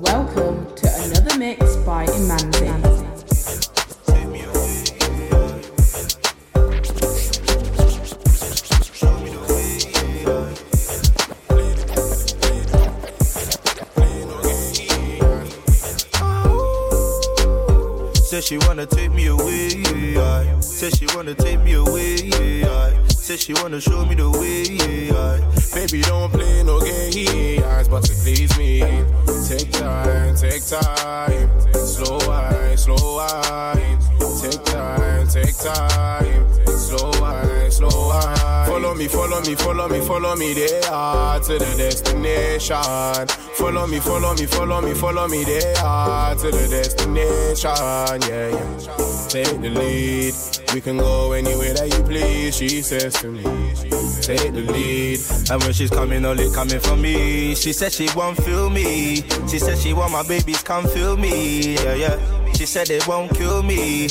Welcome to another mix by Imanzi. Said she wanna take me away, yeah. She wanna take me away, yeah. She wanna show me the way, yeah. Baby, don't play no games, but to please me. Take time, take time. Slow wine, slow wine. Take time, take time. Slow wine, slow wine. Follow me, follow me, follow me, follow me there to the destination. Follow me, follow me, follow me, follow me there to the destination. Yeah, yeah. Take the lead. We can go anywhere that you please. She says to me, take the lead. And when she's coming, only coming for me. She said she won't feel me. She said she want my babies come feel me. Yeah, yeah. She said it won't kill me.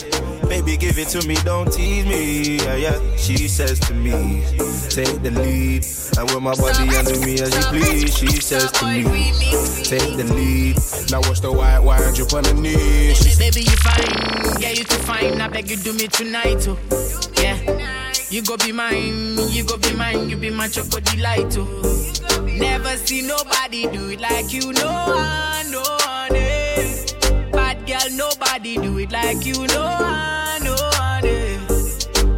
Baby, give it to me, don't tease me. Yeah, yeah. She says to me, take the lead. And with my body under me as you please, she says to me, take the lead. Now watch the white wine drip on the knees. Baby, you fine, yeah, you too fine. I beg you do me tonight, oh. Yeah, you go be mine, you go be mine, you be my choco delight, oh. Never see nobody do it like you, no one, no one, eh. Bad girl, nobody do it like you, no one, no one, eh.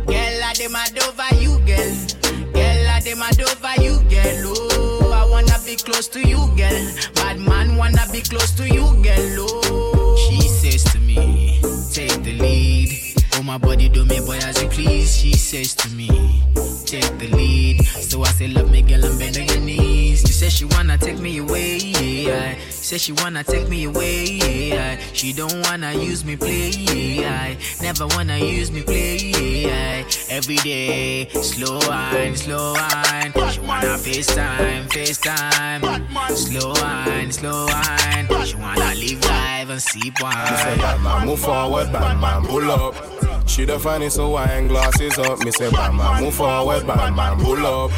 Girl, I dem mad over you, girl. Girl, I dem mad over you, girl. Oh, I wanna be close to you, girl. Bad man wanna be close to you, girl. Oh, she says to me, take the lead. Oh, my body do me, boy, as you please. She says to me, take the lead. So I say, love me, girl, and bend on your knees. She says she wanna take me away, yeah. She says she wanna take me away, yeah. She don't wanna use me play, yeah. Never wanna use me play, yeah. Every day, slow wine, slow wine. She wanna FaceTime, FaceTime. Slow wine, slow wine. She wanna live life and Say, bad man, move forward, bad man, pull up. She the finest, so wine glasses up. Me say, bad man, move forward, bad man, pull up.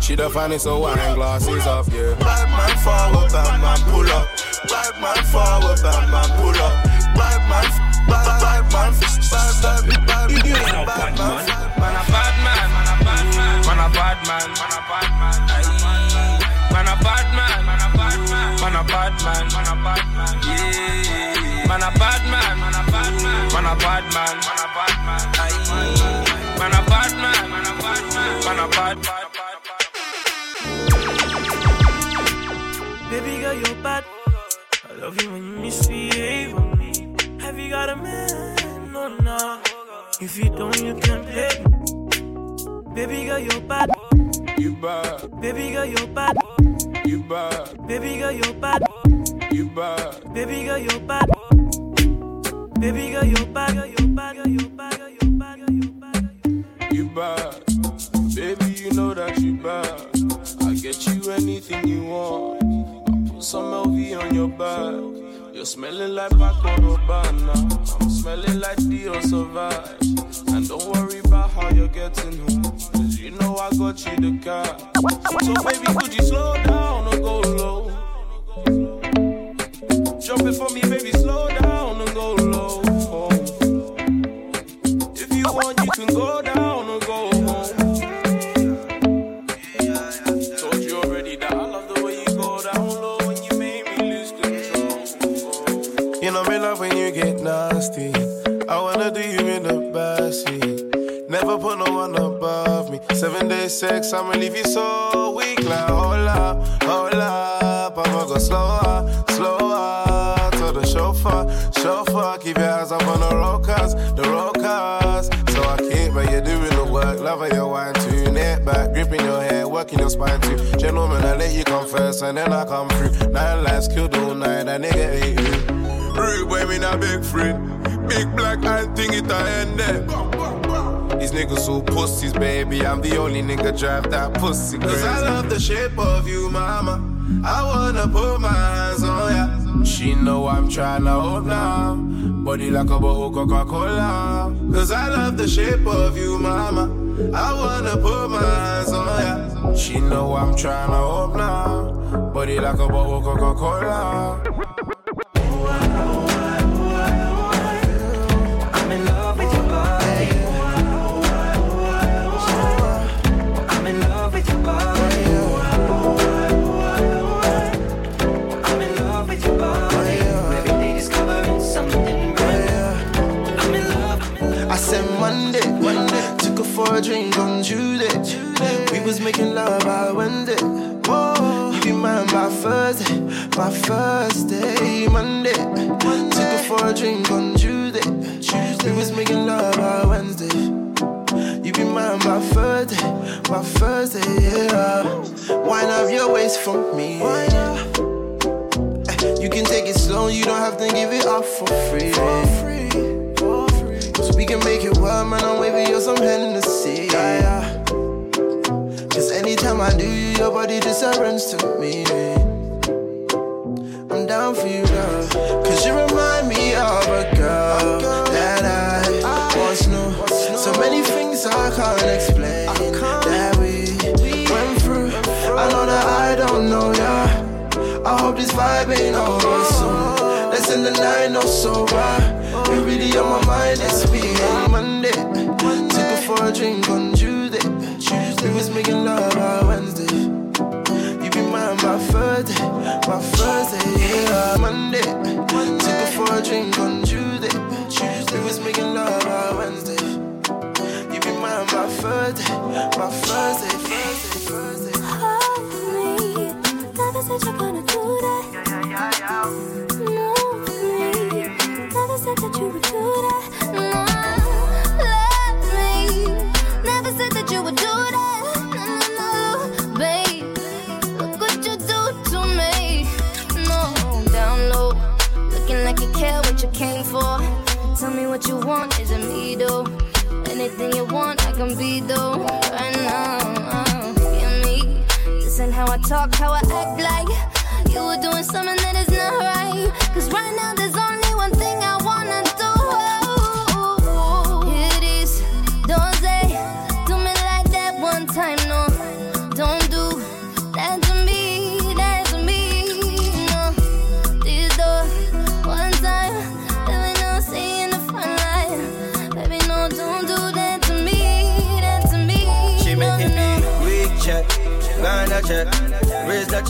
She the finest, so wine glasses up, yeah. Bad man forward, bad man pull up. Bad man forward, bad man pull up. Bad man, bad, bad man, bad, bad, bad, bad, bad man. Man a bad man, man a bad man, man a bad man, man a bad man. Aye. Man a bad man, man a bad man, man a bad man, man a bad man. Yeah. Man a bad man, man a bad man, man a bad man, man a bad man. Aye. Man a bad man, man a bad man, man a bad bad. Baby girl, you're bad. I love you when you misbehave on me. Have you got a man? No, no. If you don't, you can't play. me. Baby girl, you're bad. You bad, Baby girl, you're bad. you bad, Baby girl, you're bad. you bad. Baby girl, you're bad. Baby girl, you're bad. You're bad. You're bad. You're bad. You're bad. You bad, baby, you know that you bad. I get you anything you want. I put some LV on your back. You're smelling like Paco Rabanne. I'm smelling like Dior Sauvage. And don't worry about how you're getting home. Cause you know I got you the car. So baby, could you slow down or go low? Jump it for me, sex, I'ma leave you so weak. Like hold up, hold up, I'ma go slower, slower to the chauffeur, chauffeur. Keep your eyes up on the rockers, the rockers. So I keep, but you're doing the work. Love your wine too. Neck back, gripping your hair, working your spine too. Gentlemen, I let you come first and then I come through. Nine lives killed all night, that nigga hate you. Rude boy, me not big friend. Big black ant thing, it I end there. These niggas so pussies, baby. I'm the only nigga drive that pussy crazy. Cause I love the shape of you, mama. I wanna put my hands on ya. She know I'm tryna hold now. Body like a bottle Coca-Cola. Cause I love the shape of you, mama. I wanna put my hands on ya. She know I'm tryna hold now. body like a bottle Coca-Cola. For a drink on Tuesday. We was making love by Wednesday. Oh, you be mine by Thursday, by Thursday, Monday. Took her for a drink on Tuesday. We was making love by Wednesday. You be mine by Thursday, by Thursday, yeah. Wind up your waist for me. You can take it slow, you don't have to give it up for free. Cause we can make it man. I'm waving you some Hennessy. Yeah, yeah. Cause anytime I do you, your body just runs to me. I'm down for you, girl. Cause you remind me of a girl that I once knew. So many things I can't explain that we went through. I know that I don't know ya. I hope this vibe ain't over soon. Let's end the night no sober. You really on my mind, it's me for a drink on Tuesday. We was making love on Wednesday. You be mine by Thursday, by Thursday, yeah. Monday. Took her for a drink on Tuesday. Tuesday. We was making love on Wednesday. You be mine by Thursday, by Thursday, Thursday, Thursday.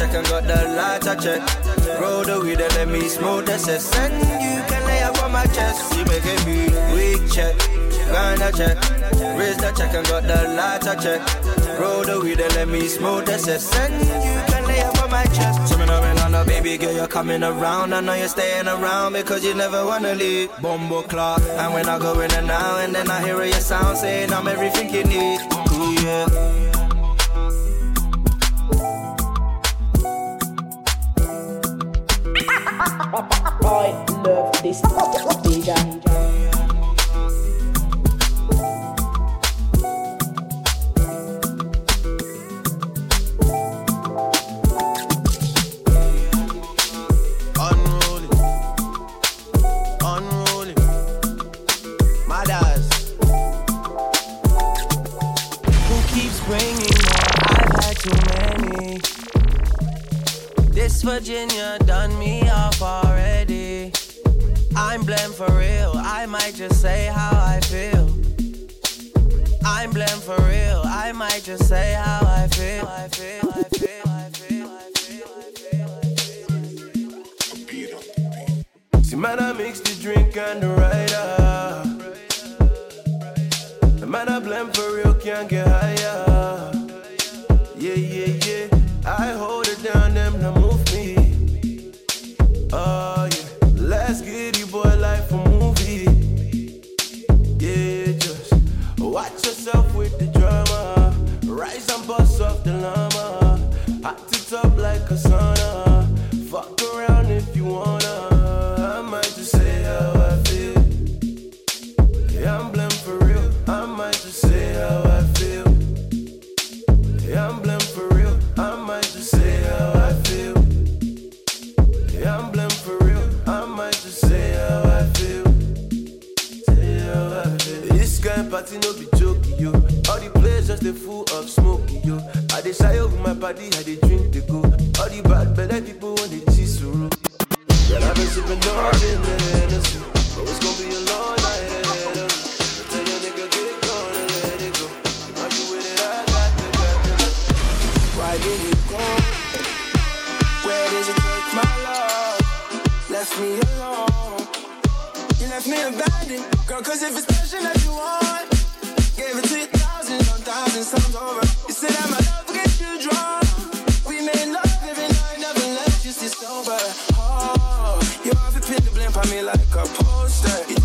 Check and got the lighter check. Roll the weed and let me smoke the cess. And you can lay up on my chest. She making me weak check, grind a check, raise the check and got the lighter check. Roll the weed and let me smoke the cess. You can lay up on my chest. Know me on the baby girl, you're coming around. I know you're staying around because you never wanna leave. Bumbo clock, and when I go in and out, and then I hear your sound saying I'm everything you need. Ooh yeah. I love this DJ. Virginia done me already. I'm blamed for real. I might just say how I feel. I'm blamed for real. I might just say how I feel. I feel. I feel. I feel. I feel. See, man, I mix the drink and the rider. The man I blame for real can't get higher. Yeah, yeah, yeah. I hold it down, them to the llama. Hot it up like a sauna. dey shy over my body, I dey drink the go. All the bad belly people when they cheese oh. to roll. Girl, I've been sipping on in the Hennessy, but it's gonna be a long night ahead of oh. me. Tell your nigga get gone and let it go. You might be with it, I got the got the. Why did you go? Where did you take my love? Left me alone. You left me abandoned, girl. Cause if it's passion that you want, gave it to you thousands on thousands times over. You said I'm a you're pin me like a poster.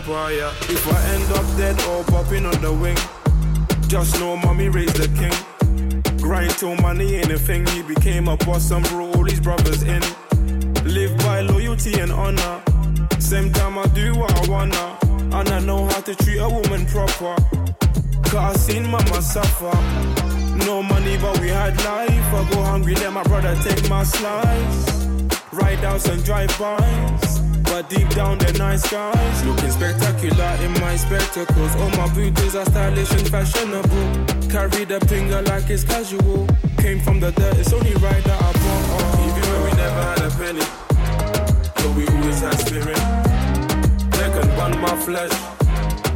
empire. If I end up dead or popping on the wing, just know mommy raised the king. Grind till money ain't a thing. He became a boss and brought all his brothers in. Live by loyalty and honor. Same time I do what I wanna. And I know how to treat a woman proper. Cause I seen mama suffer. No money, but we had life. I go hungry, let my brother take my slice. Ride outs and drive bys. But deep down, they're nice guys. Looking spectacular in my spectacles. All my booties are stylish and fashionable. Carry the finger like it's casual. Came from the dirt, it's only right that I bought. Oh. Even when we never had a penny, but we always had spirit. They can burn my flesh,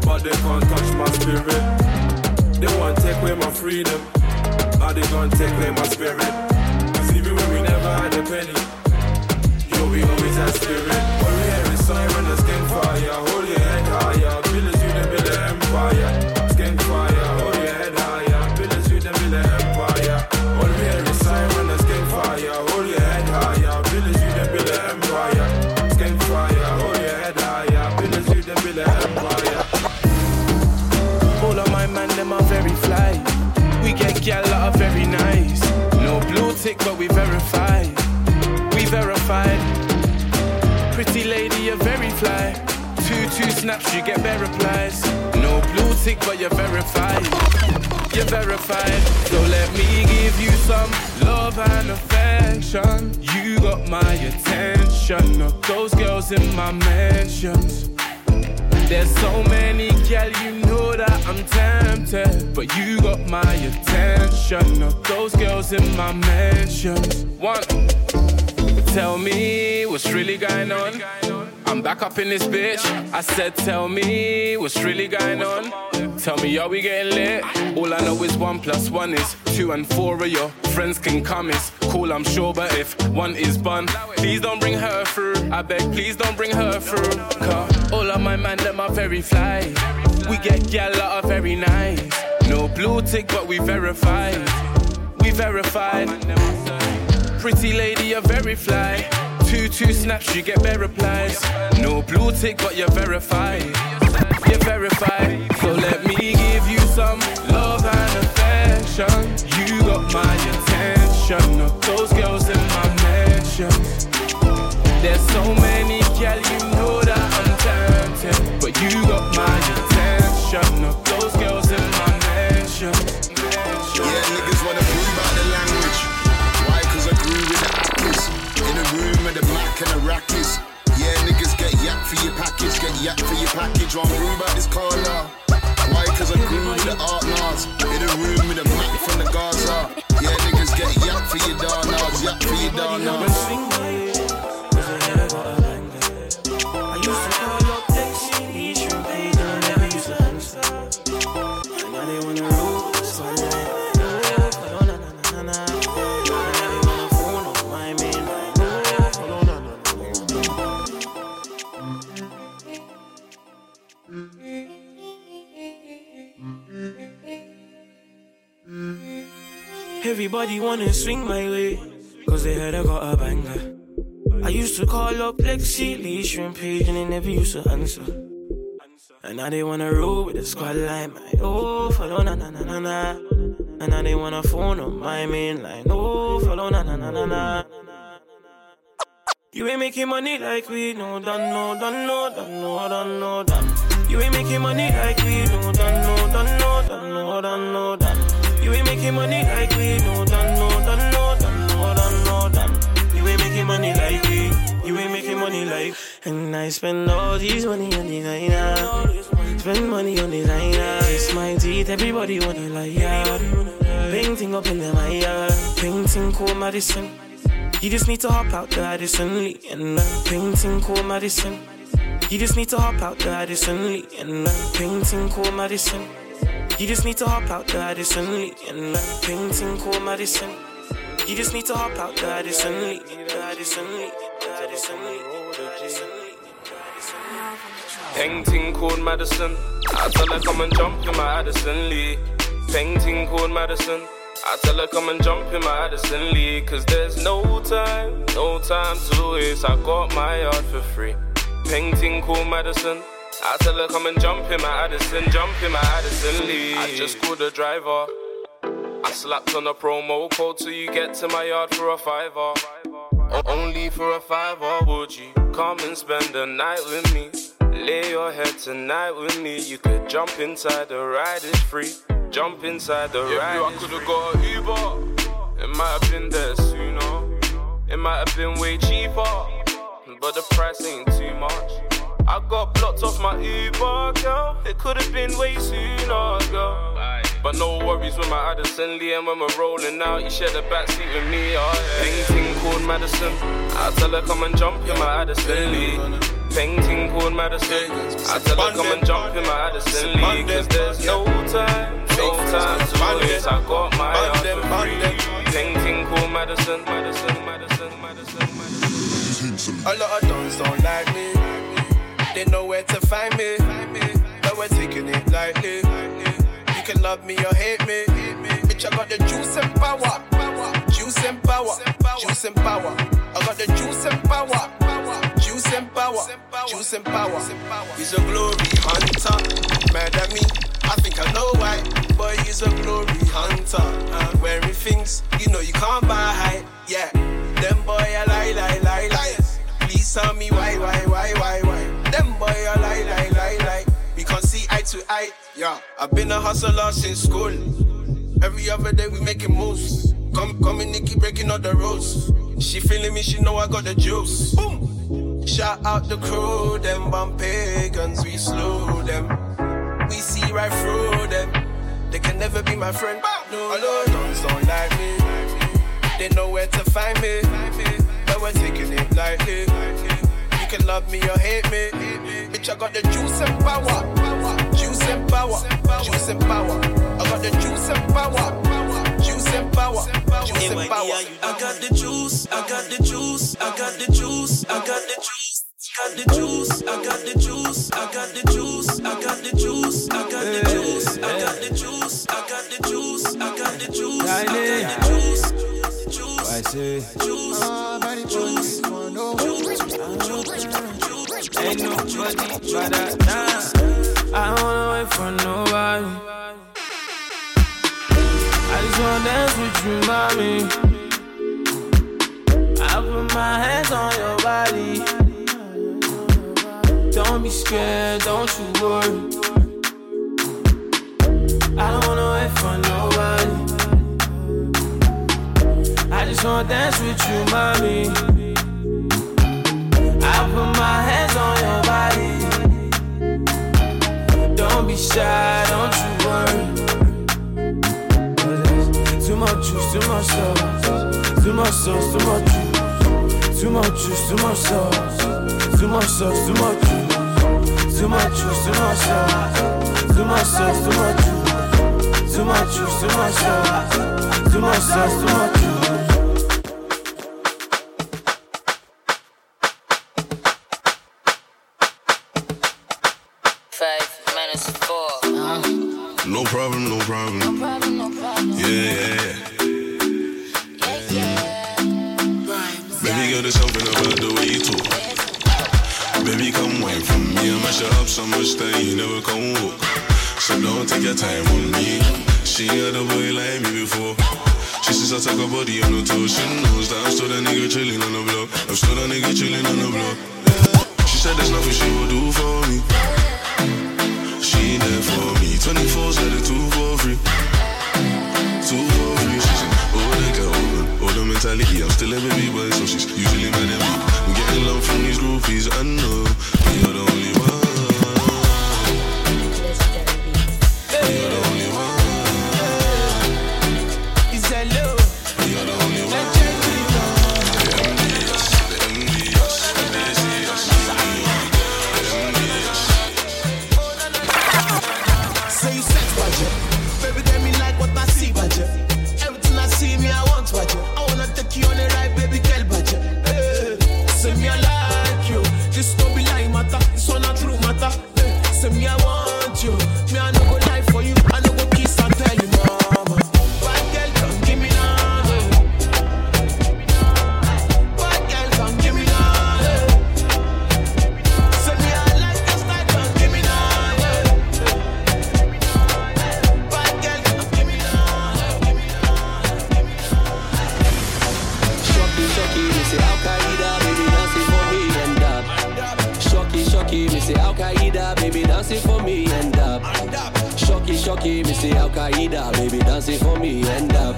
but they can't touch my spirit. They want to take away my freedom, but they gonna take away my spirit. Cause even when we never had a penny, yo, we always had spirit. Snaps, you get better replies. No blue tick, but you're verified. You're verified. So let me give you some love and affection. You got my attention. Not those girls in my mansions. There's so many gal, you know that I'm tempted. But you got my attention. Not those girls in my mansions. One. Tell me what's really going on. I'm back up in this bitch. I said, tell me what's really going on. Tell me, are we getting lit? All I know is one plus one is two, and four of your friends can come. It's cool, I'm sure, but if one is bun, please don't bring her through. I beg, please don't bring her through. Cause all of my man, them are very fly. We get gal are very nice. No blue tick, but we verified. We verified. Pretty lady, you're very fly. Two, two snaps, you get better replies. No blue tick, but you're verified. You're verified. So let me give you some love and affection. You got my attention. Not those girls in my mansions. There's so many gal, package. One room about this car now. Why? Cause I grew with the art nars. In a room with a Mac from the Gaza. Yeah, niggas get yak for your darnars, yak for your darnars. Everybody wanna swing my way, cause they heard I got a banger. I used to call up Lexi, Lee, Shrimp, Page, and they never used to answer. And now they wanna roll with the squad line, my oh, follow na na na na na. And now they wanna phone on my main line, oh, follow na na na na na. You ain't making money like we no done no done no done no done no done. You ain't making money like we no done no done no done no done no done. You ain't making money like we no done no done no done no done no done. You ain't making money like we. You ain't making money like. And I spend all these money on designer. Spend money on designer. It's my teeth, everybody wanna lie. Yeah. Painting up in the Maya. Painting cool Madison. You just need to hop out the Addison Lee and uh, painting cool Madison. You just need to hop out the Addison Lee and uh, painting cool Madison. You just need to hop out the Addison Lee and uh, painting cool Madison. You just need to hop out the Addison Lee, the Addison Lee, the Addison Lee, the Addison Lee. Painting called Madison. I tell her come and jump in my Addison Lee. Painting called Madison. I tell her come and jump in my Addison Lee. Cause there's no time, no time to waste. I got my yard for free. Painting called Madison. I tell her come and jump in my Addison, jump in my Addison Lee. I just called the driver. I slapped on a promo code till you get to my yard for a fiver. Only for a fiver, would you? Come and spend the night with me. Lay your head tonight with me. You could jump inside the ride, it's free. Jump inside the Yeah, ride. I could've got an Uber. It might have been there sooner. It might have been way cheaper. But the price ain't too much. I got blocked off my Uber, girl. It could have been way sooner, girl. But no worries with my Addison Lee, and when we're rolling out, you share the backseat with me. Oh. Painting called Madison. I tell her come and jump in my Addison Lee. Painting called Madison. I tell her come and jump in my Addison Lee. Cause there's no time, no time to waste. I got my heart free. Painting called Madison, Madison, Madison, Madison, Madison. A lot of dons don't like me. They know where to find me. But we're taking it lightly. You can love me or hate me. Bitch, I got the juice and power. Juice and power. Juice and power. I got the juice and power. Juice and power. Juice and power. He's a glory hunter. Mad at me. I think I know why. Boy, he's a glory hunter. Uh, wearing things you know you can't buy. Yeah. Them boy, I lie, lie, lie, lie. Please tell me why, why, why, why. Them boy, I lie, lie, lie, lie. We can't see eye to eye. Yeah. I've been a hustler since school. Every other day we making moves. Come, come in, Nikki breaking all the rules. She feeling me, she know I got the juice. Boom. Shout out the crew, them bum pagans, we slew them. We see right through them. They can never be my friend. No, no, dons don't like me. They know where to find me. But we're taking it lightly. Can love me or hate me. Bitch, I got the juice and power. Juice and power. Juice and power. I got the juice and power. Juice and power. Juice and power. I got the juice, I got the juice, I got the juice, I got the juice. Got the juice, I got the juice, I got the juice, I got the juice, I got the juice, I got the juice, I got the juice, I got the juice, I got the juice, juice, say, juice, juice, Ain't nobody better nah. I don't wait for nobody. I just wanna dance with you, mommy. I put my hands on your body. Don't be scared, don't you worry. I don't wanna wait for nobody. Just dance with you, mommy. I put my hands on your body. Don't be shy, don't you worry. Too much juice, too much sauce. Too much sauce, too much juice. Too much juice, too much sauce. Too much sauce, too much juice. Too much juice, too much sauce. Too much sauce, too much juice. Too much juice, too much sauce. Too much sauce, too much juice. Problem, no problem. No problem, no problem. Yeah, yeah, yeah. Baby girl, there's something about the way you talk. Baby, come wine from me. I mash it up so much that you never come walk. So don't take your time on me. She had a boy like me before. She says I take her body on the toe. She knows that I'm still that nigga chilling on the block. I'm still that nigga chilling on the block. She said there's nothing she will do for me. There for me. 24 said it two for free. Two for free. She said, oh, the girl, the mentality. I'm still a baby boy, so she's usually mad at me. I'm getting love from these groupies, I know. Me and up. Shocky, shocky, me say Al Qaeda, baby dancing for me and up.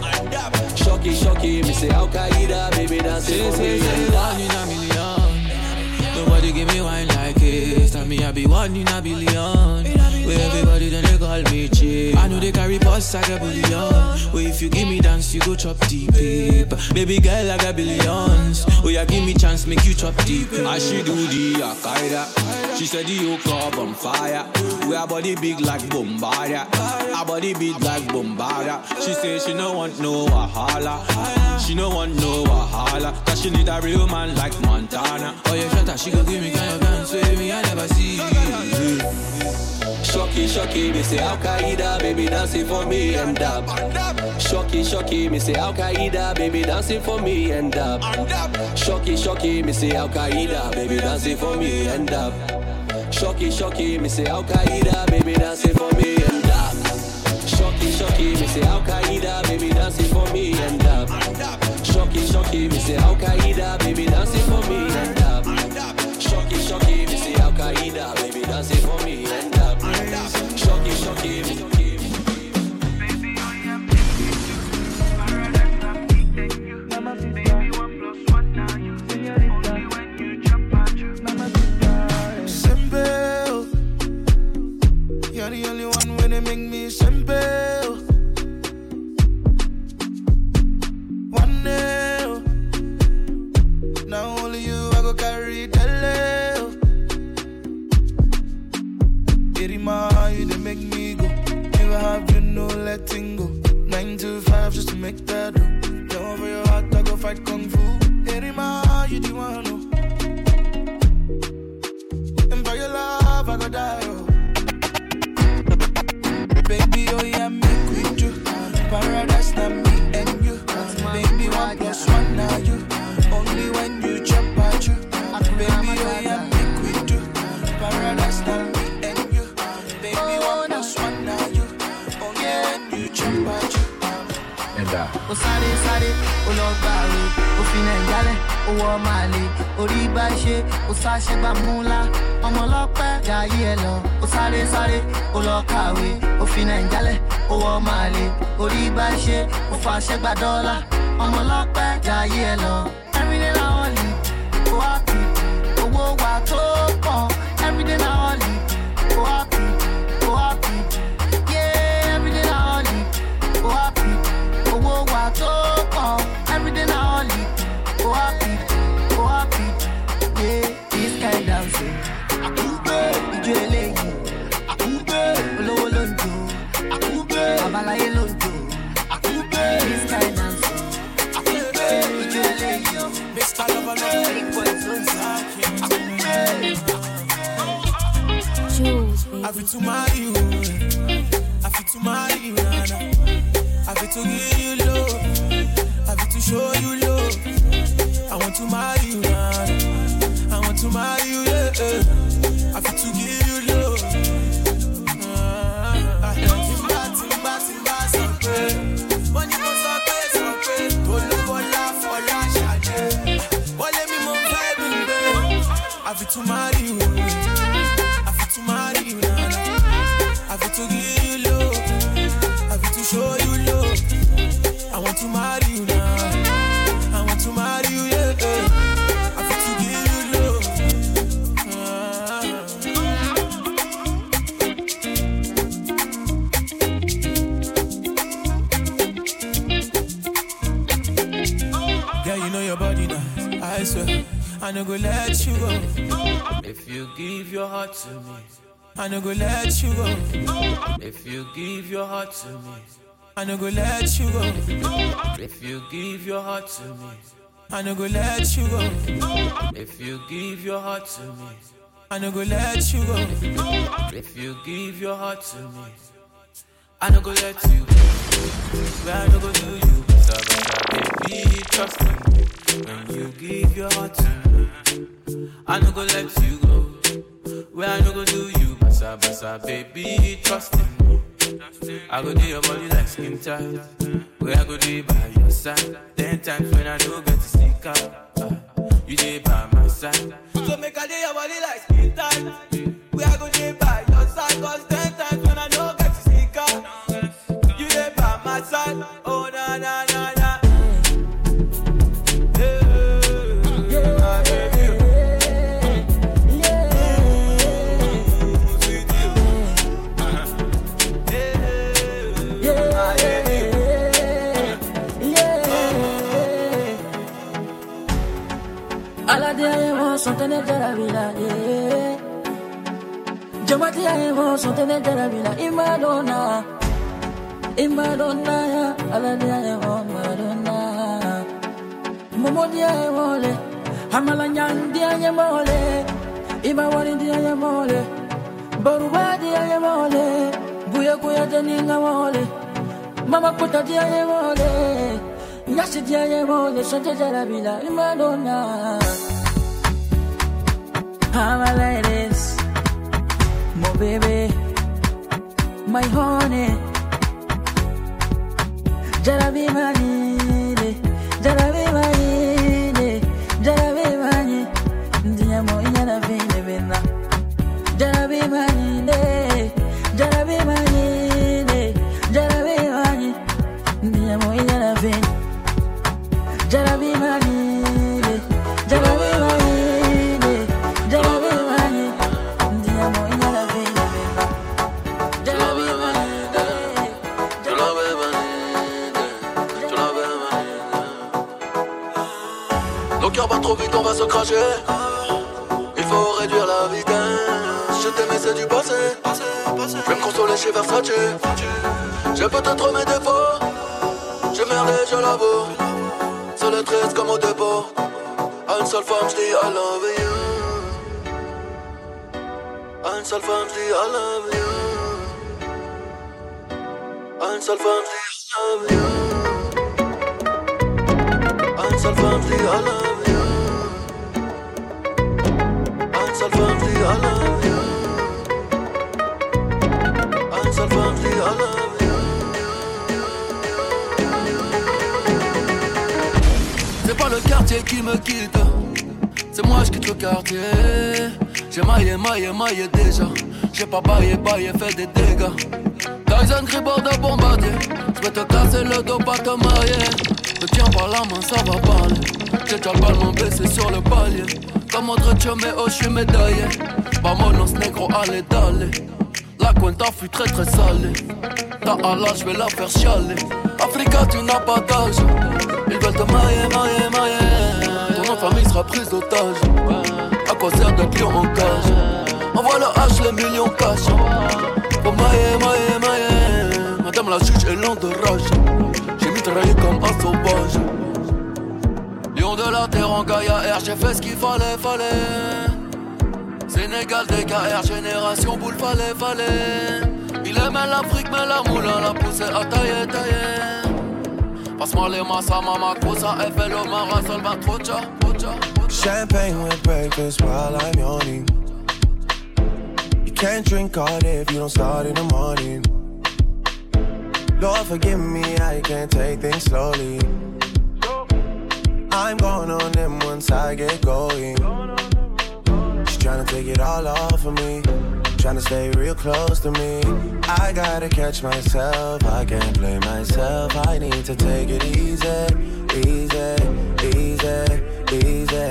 Shocky, shocky, me say Al Qaeda, baby dancing for me and up. One in a million. Nobody give me wine like this. Tell me I be one in a billion. Where everybody then they call me cheap. I know they carry boss, I got billion. Where if you give me dance, you go chop deep. Baby girl, I got billions. Oh yeah, give me chance, make you chop deep. I she do the Akaida. She said the whole club on fire. We our body big like Bombardia. Our body big like Bombardia. She say she no want no wahala. She no want no wahala. Cause she need a real man like Montana. Oh yeah, shut up, she gon' give me kind of dance with me, I never see. Shocky, shocky, me say Al Qaeda, baby dancing for me and up. Shocky, shocky, me say Al Qaeda, baby dancing for me and up. Shocky, shocky, me say Al Qaeda, baby dancing for me and up. Shocky, shocky, me say Al Qaeda, baby dancing for me and up. Shocky, shocky, me say Al Qaeda, baby dancing for me and up. Shocky, shocky, me say Al Qaeda, baby dancing ó sáré sáré ó lọ gbàre ó fi nàìjálẹ̀ ó wọ màlè. Orí bá ṣe ó sáṣẹ́ bá múlá. Ọmọ ọlọ́pẹ́ jayé ẹ lọ. Ó sáré sáré ó lọ kàwé. Ó fi nàìjálẹ̀ ó wọ màlè. Orí bá ṣe ó fàṣẹ gba dọ́là. Ọmọ ọlọ́pẹ́ jayé ẹ lọ. Fit to marry you. I fit to marry you. nah. I fit to give you love. I fit to show you love. I want to marry you. I want to marry you. Yeah. I fit to give you love. Ah, ah, timba, timba, timba, sọ pé. Wọ́n ní mo sọ pé, sọ pé. Olúbọlá Fọlá Ṣadé. Wọlé mi mo fẹ́ bí gbé. I fit to marry you. To give you love. I fit to show you love. I want to marry you now. I want to marry you, yeah. yeah. I fit to give you love. Ah. Girl, you know your body nice. I swear, I no go let you go. If you give your heart to me, I no go let you go. if you give your heart to me, I no go let you go. if you give your heart to me, I no go let you go. if you give your heart to me, I no go let you go. if you give your heart to me, I no go let you go. I no go do you, baby, trust me. When you give your heart to me, I no go let you go. Where I no go do you, basa, baby, trust in me. I go do your body like skin tight. Where I go do by your side. Ten times when I don't get to sneak out, uh, you dey by my side. So make I do your body like skin tight. Where I go do by ayemo sontene jarabila yeah. Jamati ayemo sontene jarabila imadona imadona ya alade ayemo madonna. Momodi ayemo le Hamala nyandi ayemo le Imawari di ayemo le Baruba di ayemo le Buya kuya teninga mole Mama kuta di ayemo le Nyasi di ayemo le Sonte jarabila imadona How my ladies, my baby, my honey. Jarabi manile, jarabi manile, Je vais me consoler chez Versace. J'ai peut-être mes défauts. J'ai merdé, je l'avoue. C'est le triste comme au dépôt. À une seule femme, je dis I love you. À une seule femme, je dis I love you. À une seule femme, je dis I love you. À une seule femme, je dis I love you. À une seule femme, je dis I love you. Qui me quitte, c'est moi je quitte le quartier. J'ai maillé, maillé, maillé déjà. J'ai pas baillé, baillé, fait des dégâts. Tyson Gribord de bombardier. Je vais te casser le dos, pas te marier. Me tiens par la main, ça va parler. J'ai déjà le ballon baissé sur le palier. Comme autre mais oh, je suis médaillé. Vamonos négro, allez, d'aller. La cuenta fut très très salée. Ta Allah, je vais la faire chialer. Africa, tu n'as pas d'âge. Ils veulent te mailler, mailler, mailler. Ton de famille sera prise d'otage. À quoi sert d'être lion en cage? Envoie le H, les millions cash. Pour mailler, mailler, mailler. Madame la juge est lente de rage. J'ai mitraillé comme un sauvage. Lion de la terre en Gaïa R, j'ai fait ce qu'il fallait, fallait. Sénégal, DKR, génération boule, fallait, fallait. Il aimait l'Afrique, mais la moula l'a poussé à tailler, tailler. Les massas, mama, cosa, FL, Omara, Salva, Trocha, Trocha. Champagne with breakfast while I'm yawning. You can't drink all day if you don't start in the morning. Lord, forgive me, I can't take things slowly. I'm going on them once I get going. She's trying to take it all off of me. Trying to stay real close to me. I gotta catch myself, I can't blame myself. I need to take it easy, easy, easy, easy,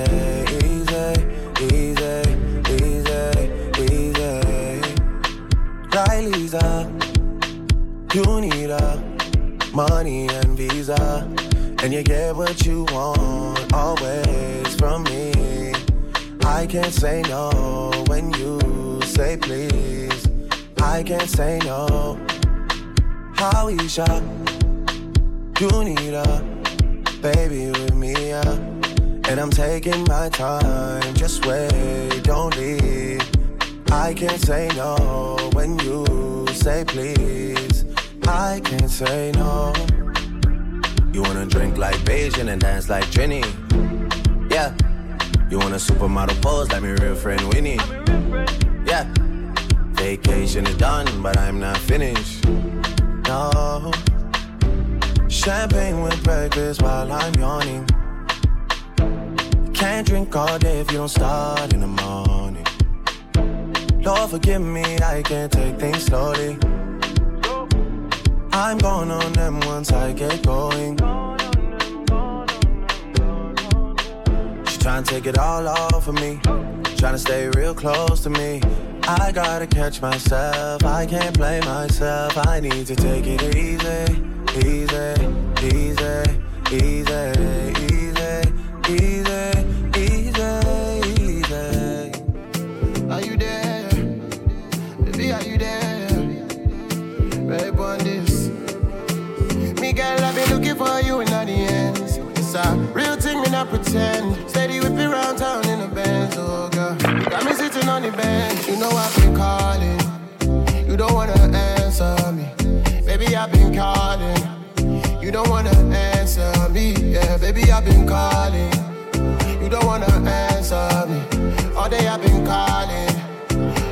easy, easy, easy, easy. Riley's up, you need a money and visa. And you get what you want always from me. I can't say no when you say please. I can't say no. How we shop? You need a baby with me, yeah. And I'm taking my time. Just wait, don't leave. I can't say no when you say please. I can't say no. You wanna drink like Beijing and dance like Jenny? Yeah. You want a supermodel pose like my real friend Winnie? Yeah. Vacation is done, but I'm not finished. No. Champagne with breakfast while I'm yawning. Can't drink all day if you don't start in the morning. Lord, forgive me, I can't take things slowly. I'm going on them once I get going. Trying to take it all off of me. Trying to stay real close to me. I gotta catch myself. I can't blame myself. I need to take it easy, easy, easy, easy, easy, easy, easy, not pretend. Steady whip it round town in a Benz, oh girl. Got me sitting on the bench, you know I've been calling. You don't wanna answer me, baby I've been calling. You don't wanna answer me, yeah, baby I've been calling. You don't wanna answer me, all day I've been calling.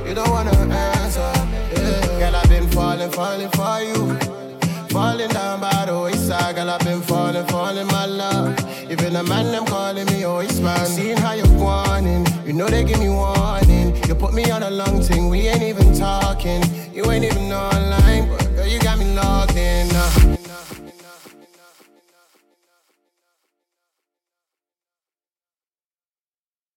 You don't wanna answer, me, yeah. Girl I've been falling, falling for you, falling down by the wayside. Girl I've been falling, falling my love. Even a man them calling me, oh, it's man. Seeing how you're warning, you know they give me warning. You put me on a long thing, we ain't even talking. You ain't even online, but girl, you got me logged in. Uh.